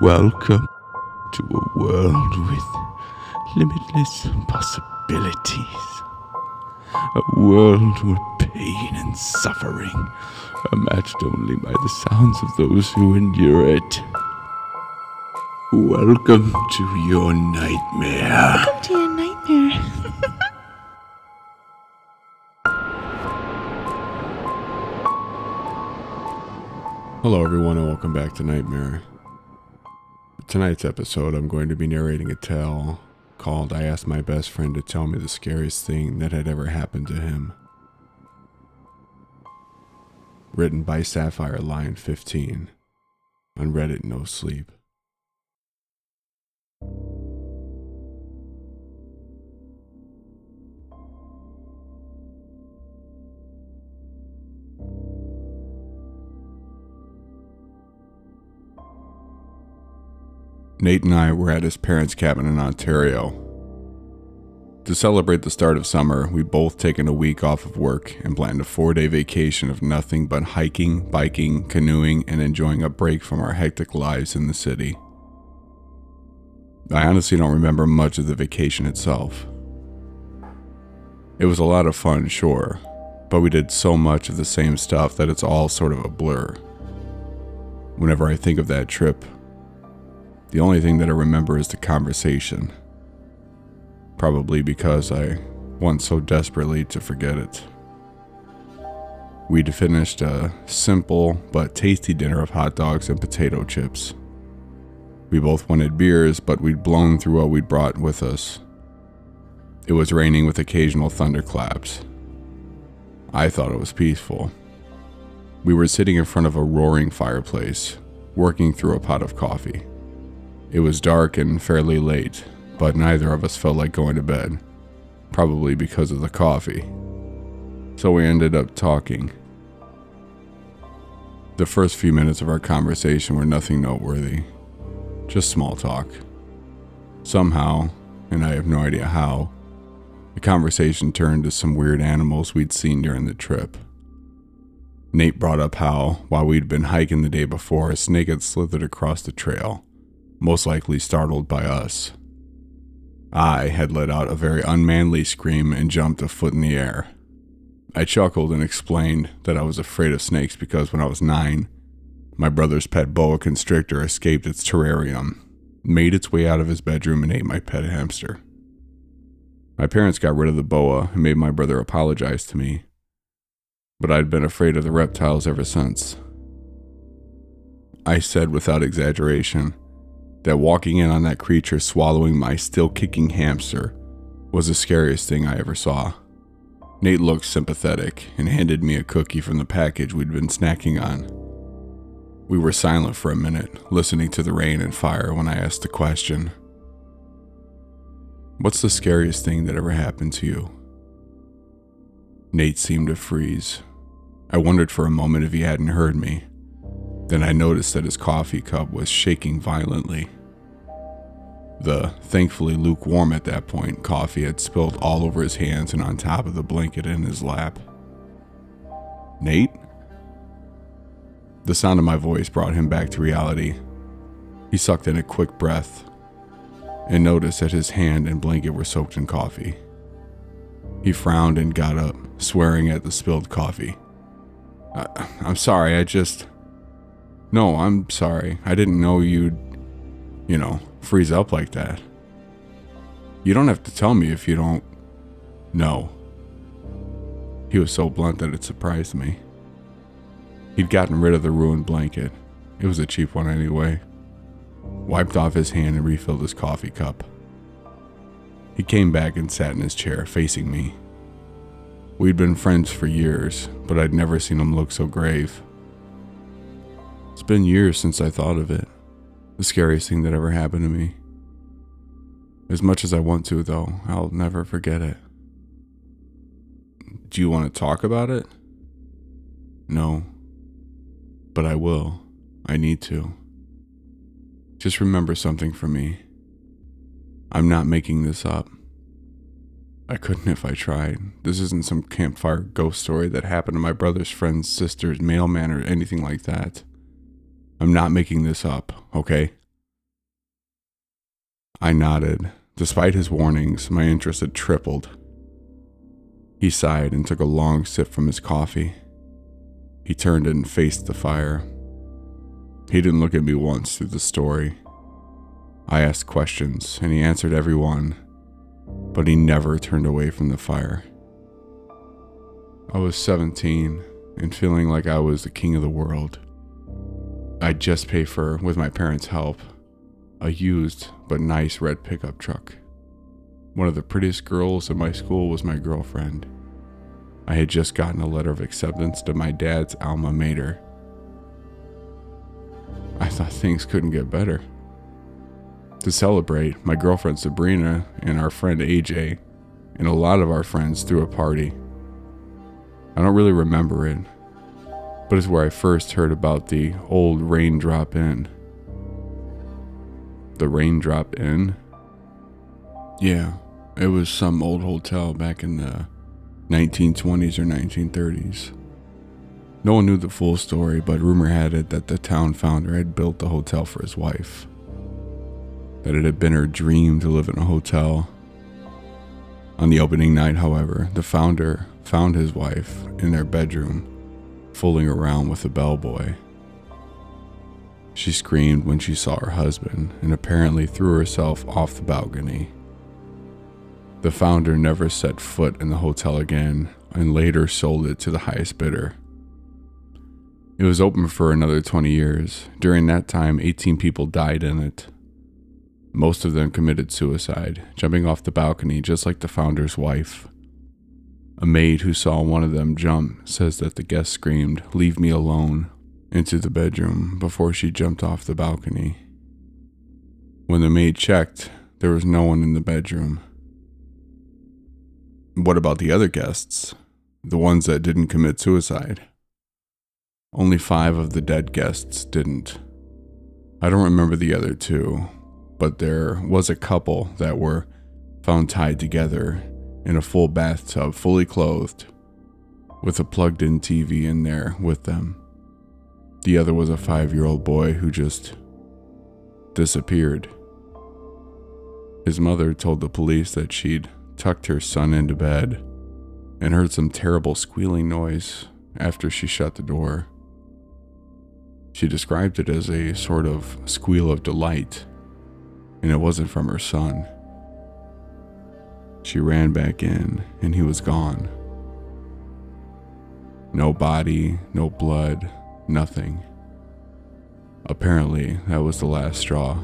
Welcome to a world with limitless possibilities. A world where pain and suffering are matched only by the sounds of those who endure it. Welcome to your nightmare. Welcome to your nightmare. Hello, everyone, and welcome back to Nightmare. Tonight's episode, I'm going to be narrating a tale called I Asked My Best Friend to Tell Me the Scariest Thing That Had Ever Happened to Him. Written by Sapphire Lion 15 on Reddit No Sleep. Nate and I were at his parents' cabin in Ontario. To celebrate the start of summer, we'd both taken a week off of work and planned a four day vacation of nothing but hiking, biking, canoeing, and enjoying a break from our hectic lives in the city. I honestly don't remember much of the vacation itself. It was a lot of fun, sure, but we did so much of the same stuff that it's all sort of a blur. Whenever I think of that trip, the only thing that I remember is the conversation. Probably because I want so desperately to forget it. We'd finished a simple but tasty dinner of hot dogs and potato chips. We both wanted beers, but we'd blown through what we'd brought with us. It was raining with occasional thunderclaps. I thought it was peaceful. We were sitting in front of a roaring fireplace, working through a pot of coffee. It was dark and fairly late, but neither of us felt like going to bed, probably because of the coffee. So we ended up talking. The first few minutes of our conversation were nothing noteworthy, just small talk. Somehow, and I have no idea how, the conversation turned to some weird animals we'd seen during the trip. Nate brought up how, while we'd been hiking the day before, a snake had slithered across the trail most likely startled by us. I had let out a very unmanly scream and jumped a foot in the air. I chuckled and explained that I was afraid of snakes because when I was nine, my brother's pet boa constrictor escaped its terrarium, made its way out of his bedroom, and ate my pet hamster. My parents got rid of the boa and made my brother apologize to me, but I'd been afraid of the reptiles ever since. I said without exaggeration that walking in on that creature swallowing my still kicking hamster was the scariest thing I ever saw. Nate looked sympathetic and handed me a cookie from the package we'd been snacking on. We were silent for a minute, listening to the rain and fire when I asked the question What's the scariest thing that ever happened to you? Nate seemed to freeze. I wondered for a moment if he hadn't heard me. Then I noticed that his coffee cup was shaking violently. The thankfully lukewarm at that point coffee had spilled all over his hands and on top of the blanket in his lap. Nate? The sound of my voice brought him back to reality. He sucked in a quick breath and noticed that his hand and blanket were soaked in coffee. He frowned and got up, swearing at the spilled coffee. I, am sorry, I just. No, I'm sorry. I didn't know you'd, you know, freeze up like that. You don't have to tell me if you don't know. He was so blunt that it surprised me. He'd gotten rid of the ruined blanket. It was a cheap one anyway. Wiped off his hand and refilled his coffee cup. He came back and sat in his chair, facing me. We'd been friends for years, but I'd never seen him look so grave. It's been years since I thought of it. The scariest thing that ever happened to me. As much as I want to, though, I'll never forget it. Do you want to talk about it? No. But I will. I need to. Just remember something for me. I'm not making this up. I couldn't if I tried. This isn't some campfire ghost story that happened to my brother's friend's sister's mailman or anything like that. I'm not making this up, okay? I nodded. Despite his warnings, my interest had tripled. He sighed and took a long sip from his coffee. He turned and faced the fire. He didn't look at me once through the story. I asked questions, and he answered every one, but he never turned away from the fire. I was 17 and feeling like I was the king of the world. I'd just paid for, with my parents' help, a used but nice red pickup truck. One of the prettiest girls in my school was my girlfriend. I had just gotten a letter of acceptance to my dad's alma mater. I thought things couldn't get better. To celebrate, my girlfriend Sabrina and our friend AJ and a lot of our friends threw a party. I don't really remember it, but it's where I first heard about the old Raindrop Inn. The Raindrop Inn? Yeah, it was some old hotel back in the 1920s or 1930s. No one knew the full story, but rumor had it that the town founder had built the hotel for his wife that it had been her dream to live in a hotel. On the opening night, however, the founder found his wife in their bedroom, fooling around with a bellboy. She screamed when she saw her husband and apparently threw herself off the balcony. The founder never set foot in the hotel again and later sold it to the highest bidder. It was open for another 20 years. During that time, 18 people died in it. Most of them committed suicide, jumping off the balcony just like the founder's wife. A maid who saw one of them jump says that the guest screamed, Leave me alone, into the bedroom before she jumped off the balcony. When the maid checked, there was no one in the bedroom. What about the other guests? The ones that didn't commit suicide? Only five of the dead guests didn't. I don't remember the other two, but there was a couple that were found tied together in a full bathtub, fully clothed, with a plugged in TV in there with them. The other was a five year old boy who just disappeared. His mother told the police that she'd tucked her son into bed and heard some terrible squealing noise after she shut the door. She described it as a sort of squeal of delight and it wasn't from her son. She ran back in, and he was gone. No body, no blood, nothing. Apparently, that was the last straw.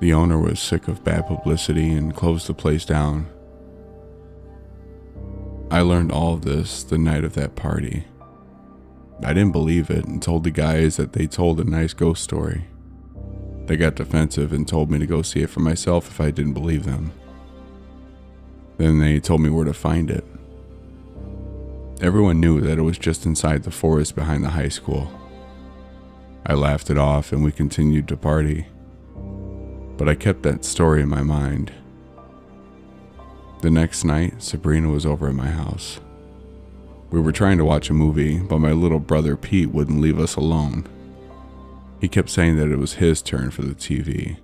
The owner was sick of bad publicity and closed the place down. I learned all of this the night of that party. I didn't believe it and told the guys that they told a nice ghost story. They got defensive and told me to go see it for myself if I didn't believe them. Then they told me where to find it. Everyone knew that it was just inside the forest behind the high school. I laughed it off and we continued to party. But I kept that story in my mind. The next night, Sabrina was over at my house. We were trying to watch a movie, but my little brother Pete wouldn't leave us alone. He kept saying that it was his turn for the TV,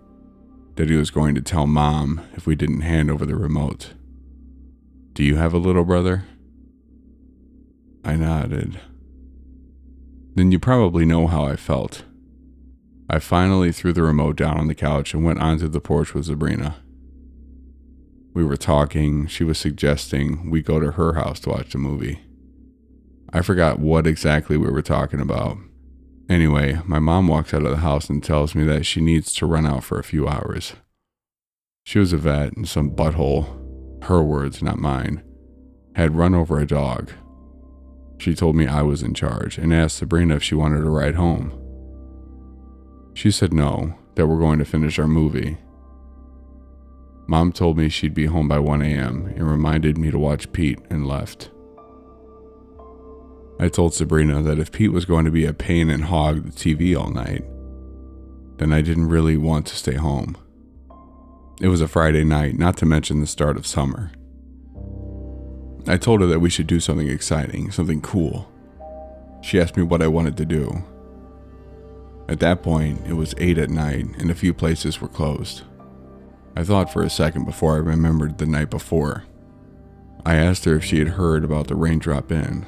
that he was going to tell mom if we didn't hand over the remote. Do you have a little brother? I nodded. Then you probably know how I felt. I finally threw the remote down on the couch and went onto the porch with Sabrina. We were talking, she was suggesting we go to her house to watch the movie. I forgot what exactly we were talking about, Anyway, my mom walks out of the house and tells me that she needs to run out for a few hours. She was a vet, and some butthole, her words, not mine, had run over a dog. She told me I was in charge and asked Sabrina if she wanted to ride home. She said no, that we're going to finish our movie. Mom told me she'd be home by 1 a.m. and reminded me to watch Pete and left. I told Sabrina that if Pete was going to be a pain and hog the TV all night, then I didn't really want to stay home. It was a Friday night, not to mention the start of summer. I told her that we should do something exciting, something cool. She asked me what I wanted to do. At that point, it was 8 at night and a few places were closed. I thought for a second before I remembered the night before. I asked her if she had heard about the raindrop inn.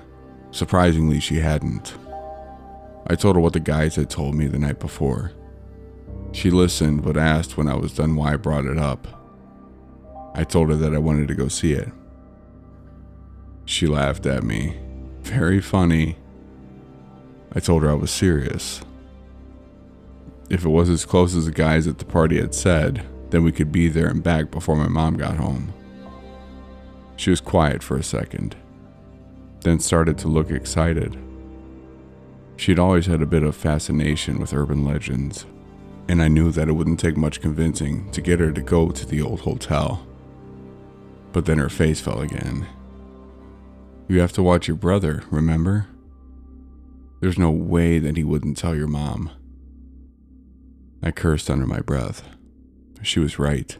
Surprisingly, she hadn't. I told her what the guys had told me the night before. She listened but asked when I was done why I brought it up. I told her that I wanted to go see it. She laughed at me. Very funny. I told her I was serious. If it was as close as the guys at the party had said, then we could be there and back before my mom got home. She was quiet for a second, then started to look excited. She'd always had a bit of fascination with urban legends, and I knew that it wouldn't take much convincing to get her to go to the old hotel. But then her face fell again. You have to watch your brother, remember? There's no way that he wouldn't tell your mom. I cursed under my breath. She was right.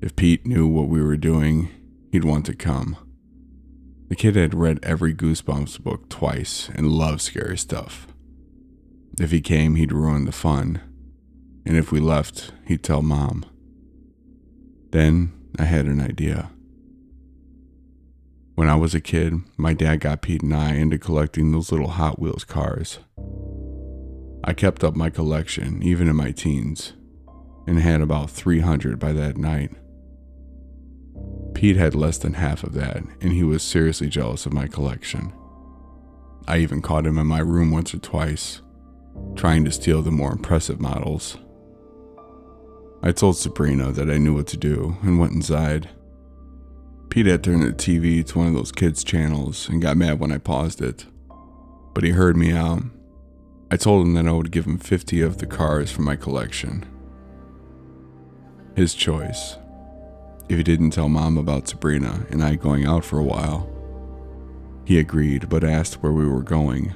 If Pete knew what we were doing, he'd want to come. The kid had read every Goosebumps book twice and loved scary stuff. If he came, he'd ruin the fun. And if we left, he'd tell mom. Then I had an idea. When I was a kid, my dad got Pete and I into collecting those little Hot Wheels cars. I kept up my collection even in my teens and had about 300 by that night. Pete had less than half of that, and he was seriously jealous of my collection. I even caught him in my room once or twice, trying to steal the more impressive models. I told Sabrina that I knew what to do and went inside. Pete had turned the TV to one of those kids' channels and got mad when I paused it. But he heard me out. I told him that I would give him 50 of the cars from my collection. His choice. If he didn't tell mom about Sabrina and I going out for a while. He agreed, but asked where we were going.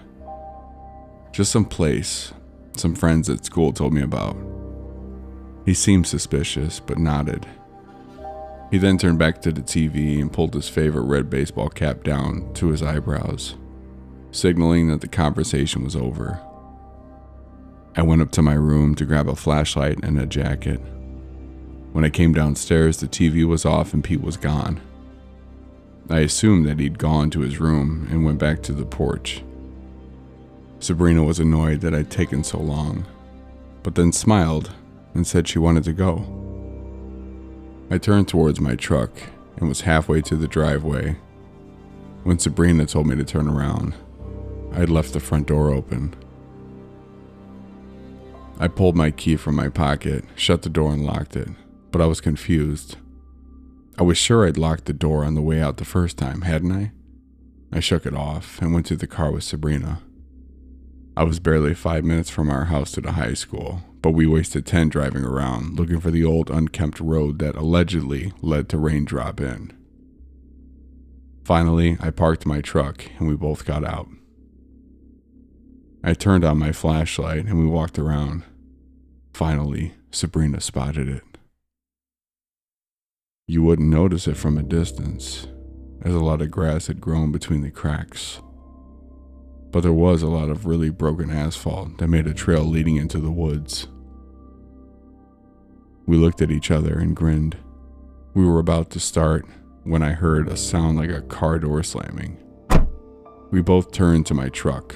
Just some place some friends at school told me about. He seemed suspicious, but nodded. He then turned back to the TV and pulled his favorite red baseball cap down to his eyebrows, signaling that the conversation was over. I went up to my room to grab a flashlight and a jacket. When I came downstairs, the TV was off and Pete was gone. I assumed that he'd gone to his room and went back to the porch. Sabrina was annoyed that I'd taken so long, but then smiled and said she wanted to go. I turned towards my truck and was halfway to the driveway when Sabrina told me to turn around. I had left the front door open. I pulled my key from my pocket, shut the door, and locked it, but I was confused. I was sure I'd locked the door on the way out the first time, hadn't I? I shook it off and went to the car with Sabrina. I was barely five minutes from our house to the high school, but we wasted 10 driving around looking for the old unkempt road that allegedly led to Raindrop Inn. Finally, I parked my truck and we both got out. I turned on my flashlight and we walked around. Finally, Sabrina spotted it. You wouldn't notice it from a distance, as a lot of grass had grown between the cracks. But there was a lot of really broken asphalt that made a trail leading into the woods. We looked at each other and grinned. We were about to start when I heard a sound like a car door slamming. We both turned to my truck,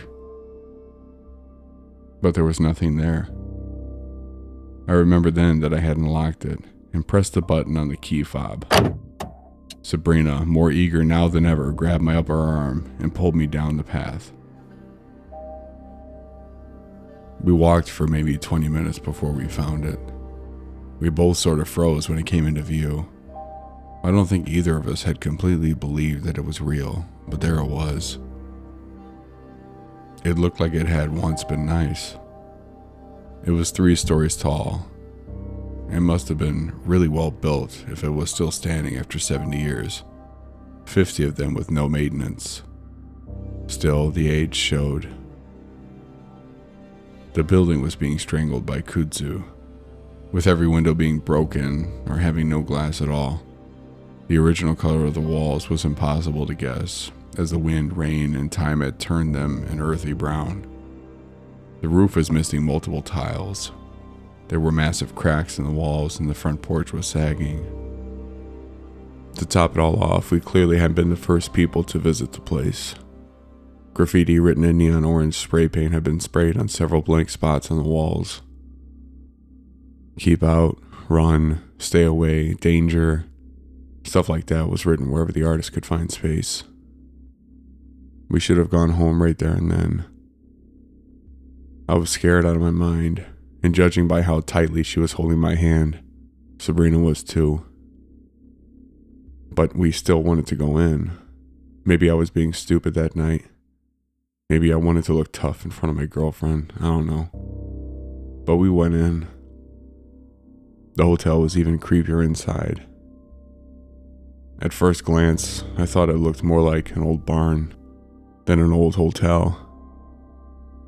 but there was nothing there. I remembered then that I hadn't locked it and pressed the button on the key fob. Sabrina, more eager now than ever, grabbed my upper arm and pulled me down the path. We walked for maybe 20 minutes before we found it. We both sort of froze when it came into view. I don't think either of us had completely believed that it was real, but there it was. It looked like it had once been nice. It was three stories tall. It must have been really well built if it was still standing after 70 years, 50 of them with no maintenance. Still, the age showed. The building was being strangled by kudzu, with every window being broken or having no glass at all. The original color of the walls was impossible to guess, as the wind, rain, and time had turned them an earthy brown. The roof was missing multiple tiles. There were massive cracks in the walls, and the front porch was sagging. To top it all off, we clearly had been the first people to visit the place. Graffiti written in neon orange spray paint had been sprayed on several blank spots on the walls. Keep out, run, stay away, danger, stuff like that was written wherever the artist could find space. We should have gone home right there and then. I was scared out of my mind, and judging by how tightly she was holding my hand, Sabrina was too. But we still wanted to go in. Maybe I was being stupid that night. Maybe I wanted to look tough in front of my girlfriend. I don't know. But we went in. The hotel was even creepier inside. At first glance, I thought it looked more like an old barn than an old hotel.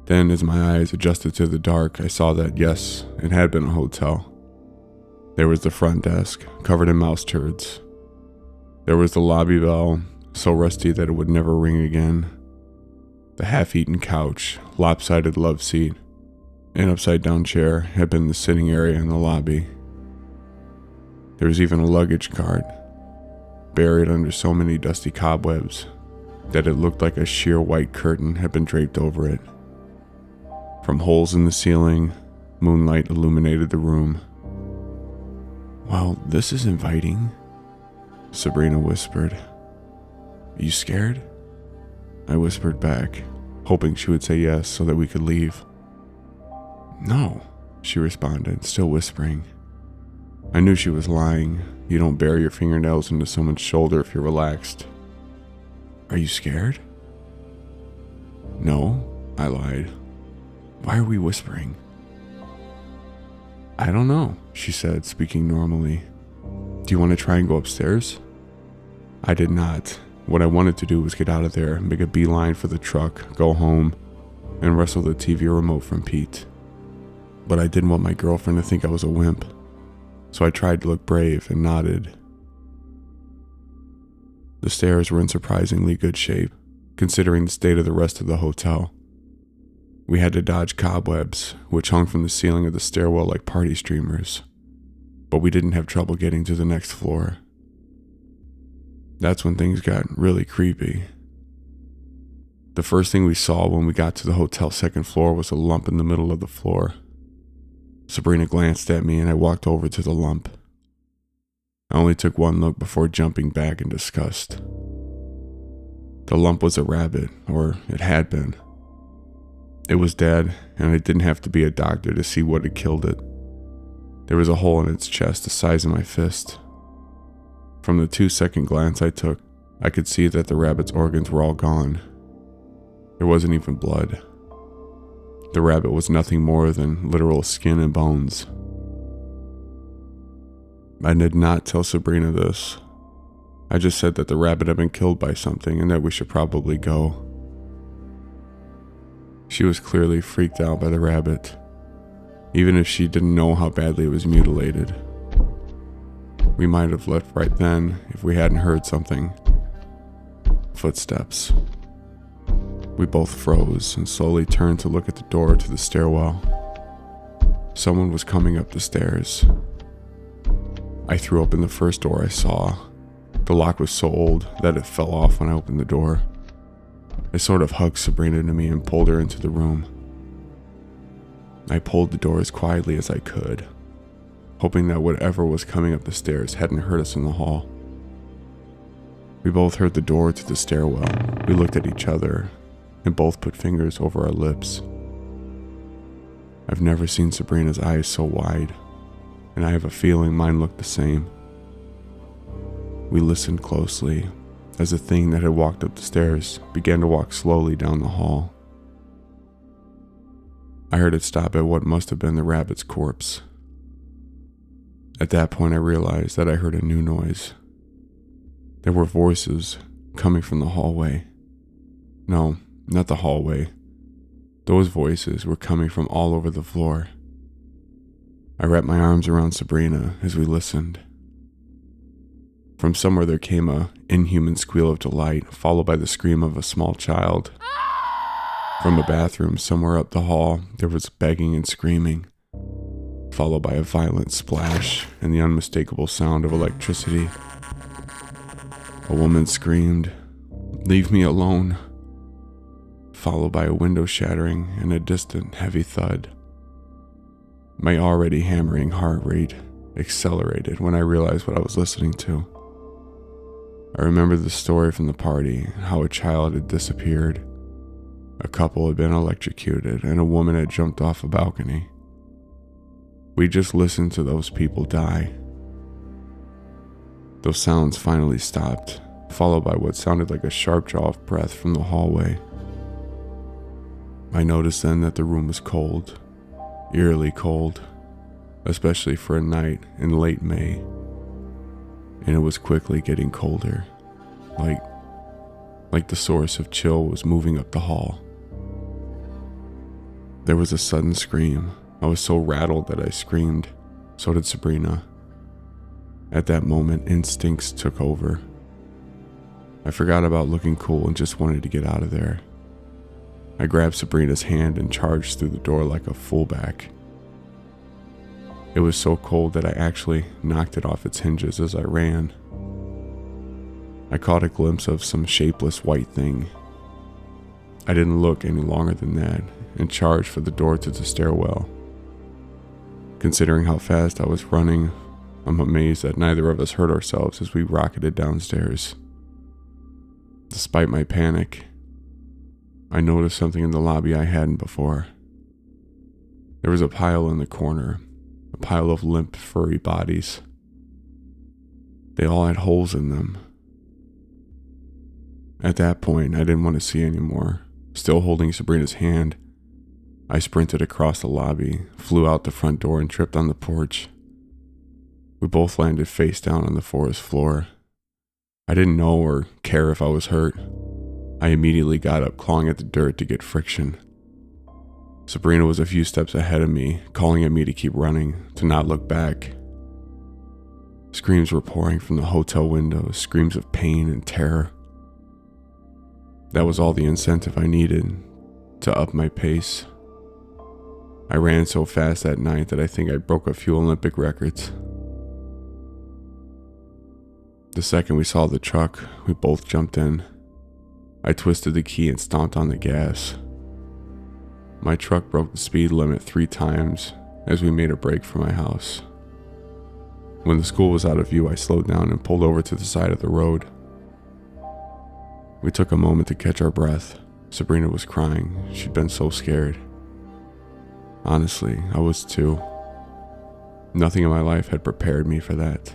Then, as my eyes adjusted to the dark, I saw that yes, it had been a hotel. There was the front desk, covered in mouse turds. There was the lobby bell, so rusty that it would never ring again. The half eaten couch, lopsided love seat, and upside down chair had been the sitting area in the lobby. There was even a luggage cart, buried under so many dusty cobwebs that it looked like a sheer white curtain had been draped over it. From holes in the ceiling, moonlight illuminated the room. Well, this is inviting, Sabrina whispered. Are you scared? I whispered back, hoping she would say yes so that we could leave. No, she responded, still whispering. I knew she was lying. You don't bury your fingernails into someone's shoulder if you're relaxed. Are you scared? No, I lied. Why are we whispering? I don't know, she said, speaking normally. Do you want to try and go upstairs? I did not. What I wanted to do was get out of there, make a beeline for the truck, go home, and wrestle the TV remote from Pete. But I didn't want my girlfriend to think I was a wimp, so I tried to look brave and nodded. The stairs were in surprisingly good shape, considering the state of the rest of the hotel. We had to dodge cobwebs, which hung from the ceiling of the stairwell like party streamers, but we didn't have trouble getting to the next floor. That's when things got really creepy. The first thing we saw when we got to the hotel second floor was a lump in the middle of the floor. Sabrina glanced at me and I walked over to the lump. I only took one look before jumping back in disgust. The lump was a rabbit, or it had been. It was dead, and I didn't have to be a doctor to see what had killed it. There was a hole in its chest the size of my fist. From the two second glance I took, I could see that the rabbit's organs were all gone. There wasn't even blood. The rabbit was nothing more than literal skin and bones. I did not tell Sabrina this. I just said that the rabbit had been killed by something and that we should probably go. She was clearly freaked out by the rabbit, even if she didn't know how badly it was mutilated. We might have left right then if we hadn't heard something. Footsteps. We both froze and slowly turned to look at the door to the stairwell. Someone was coming up the stairs. I threw open the first door I saw. The lock was so old that it fell off when I opened the door. I sort of hugged Sabrina to me and pulled her into the room. I pulled the door as quietly as I could, hoping that whatever was coming up the stairs hadn't heard us in the hall. We both heard the door to the stairwell. We looked at each other and both put fingers over our lips. I've never seen Sabrina's eyes so wide, and I have a feeling mine looked the same. We listened closely as the thing that had walked up the stairs began to walk slowly down the hall. I heard it stop at what must have been the rabbit's corpse. At that point, I realized that I heard a new noise. There were voices coming from the hallway. No, not the hallway. Those voices were coming from all over the floor. I wrapped my arms around Sabrina as we listened. From somewhere there came a inhuman squeal of delight, followed by the scream of a small child. From a bathroom somewhere up the hall, there was begging and screaming, followed by a violent splash and the unmistakable sound of electricity. A woman screamed, Leave me alone, followed by a window shattering and a distant heavy thud. My already hammering heart rate accelerated when I realized what I was listening to. I remembered the story from the party and how a child had disappeared, a couple had been electrocuted, and a woman had jumped off a balcony. We just listened to those people die. Those sounds finally stopped, followed by what sounded like a sharp draw of breath from the hallway. I noticed then that the room was cold, eerily cold, especially for a night in late May. And it was quickly getting colder, like like the source of chill was moving up the hall. There was a sudden scream. I was so rattled that I screamed. So did Sabrina. At that moment, instincts took over. I forgot about looking cool and just wanted to get out of there. I grabbed Sabrina's hand and charged through the door like a fullback. It was so cold that I actually knocked it off its hinges as I ran. I caught a glimpse of some shapeless white thing. I didn't look any longer than that and charged for the door to the stairwell. Considering how fast I was running, I'm amazed that neither of us hurt ourselves as we rocketed downstairs. Despite my panic, I noticed something in the lobby I hadn't before. There was a pile in the corner, a pile of limp, furry bodies. They all had holes in them. At that point, I didn't want to see anymore. Still holding Sabrina's hand, I sprinted across the lobby, flew out the front door, and tripped on the porch. We both landed face down on the forest floor. I didn't know or care if I was hurt. I immediately got up, clawing at the dirt to get friction. Sabrina was a few steps ahead of me, calling at me to keep running, to not look back. Screams were pouring from the hotel windows, screams of pain and terror. That was all the incentive I needed to up my pace. I ran so fast that night that I think I broke a few Olympic records. The second we saw the truck, we both jumped in. I twisted the key and stomped on the gas. My truck broke the speed limit three times as we made a break for my house. When the school was out of view, I slowed down and pulled over to the side of the road. We took a moment to catch our breath. Sabrina was crying. She'd been so scared. Honestly, I was too. Nothing in my life had prepared me for that.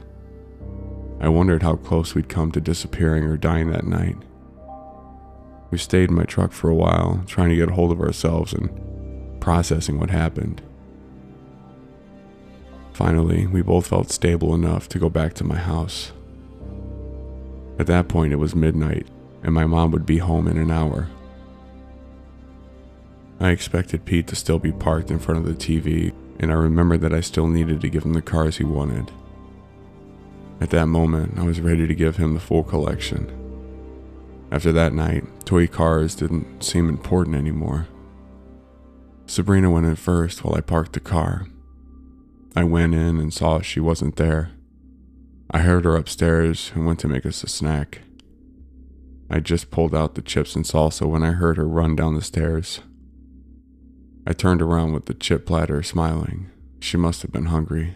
I wondered how close we'd come to disappearing or dying that night. We stayed in my truck for a while, trying to get a hold of ourselves and processing what happened. Finally, we both felt stable enough to go back to my house. At that point, it was midnight, and my mom would be home in an hour. I expected Pete to still be parked in front of the TV, and I remembered that I still needed to give him the cars he wanted. At that moment, I was ready to give him the full collection. After that night, toy cars didn't seem important anymore. Sabrina went in first while I parked the car. I went in and saw she wasn't there. I heard her upstairs and went to make us a snack. I just pulled out the chips and salsa when I heard her run down the stairs. I turned around with the chip platter, smiling. She must have been hungry.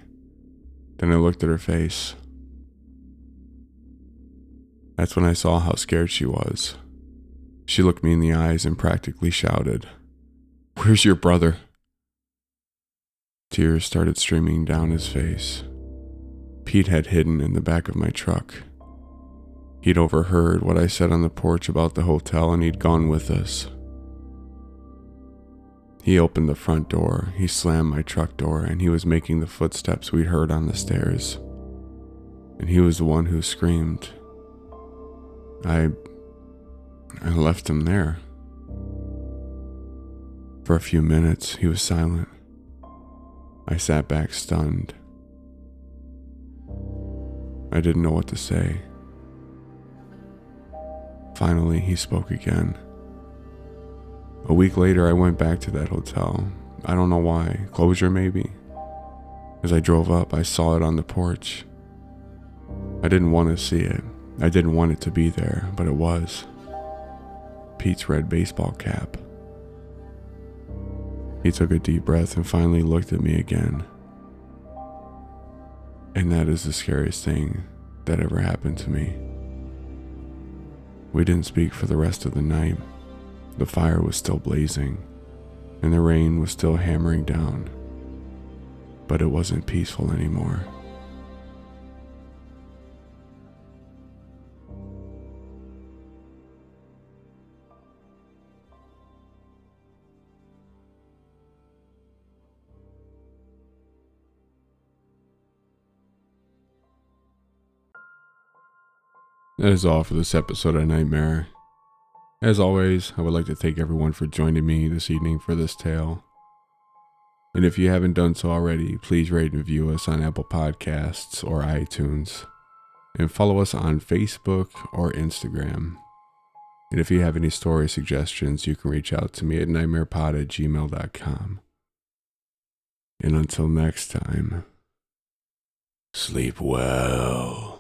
Then I looked at her face. That's when I saw how scared she was. She looked me in the eyes and practically shouted, Where's your brother? Tears started streaming down his face. Pete had hidden in the back of my truck. He'd overheard what I said on the porch about the hotel and he'd gone with us. He opened the front door, he slammed my truck door, and he was making the footsteps we'd heard on the stairs. And he was the one who screamed. I. I left him there. For a few minutes, he was silent. I sat back stunned. I didn't know what to say. Finally, he spoke again. A week later, I went back to that hotel. I don't know why. Closure, maybe? As I drove up, I saw it on the porch. I didn't want to see it. I didn't want it to be there, but it was. Pete's red baseball cap. He took a deep breath and finally looked at me again. And that is the scariest thing that ever happened to me. We didn't speak for the rest of the night. The fire was still blazing, and the rain was still hammering down. But it wasn't peaceful anymore. That is all for this episode of Nightmare. As always, I would like to thank everyone for joining me this evening for this tale. And if you haven't done so already, please rate and review us on Apple Podcasts or iTunes. And follow us on Facebook or Instagram. And if you have any story suggestions, you can reach out to me at nightmarepod at gmail.com. And until next time, sleep well.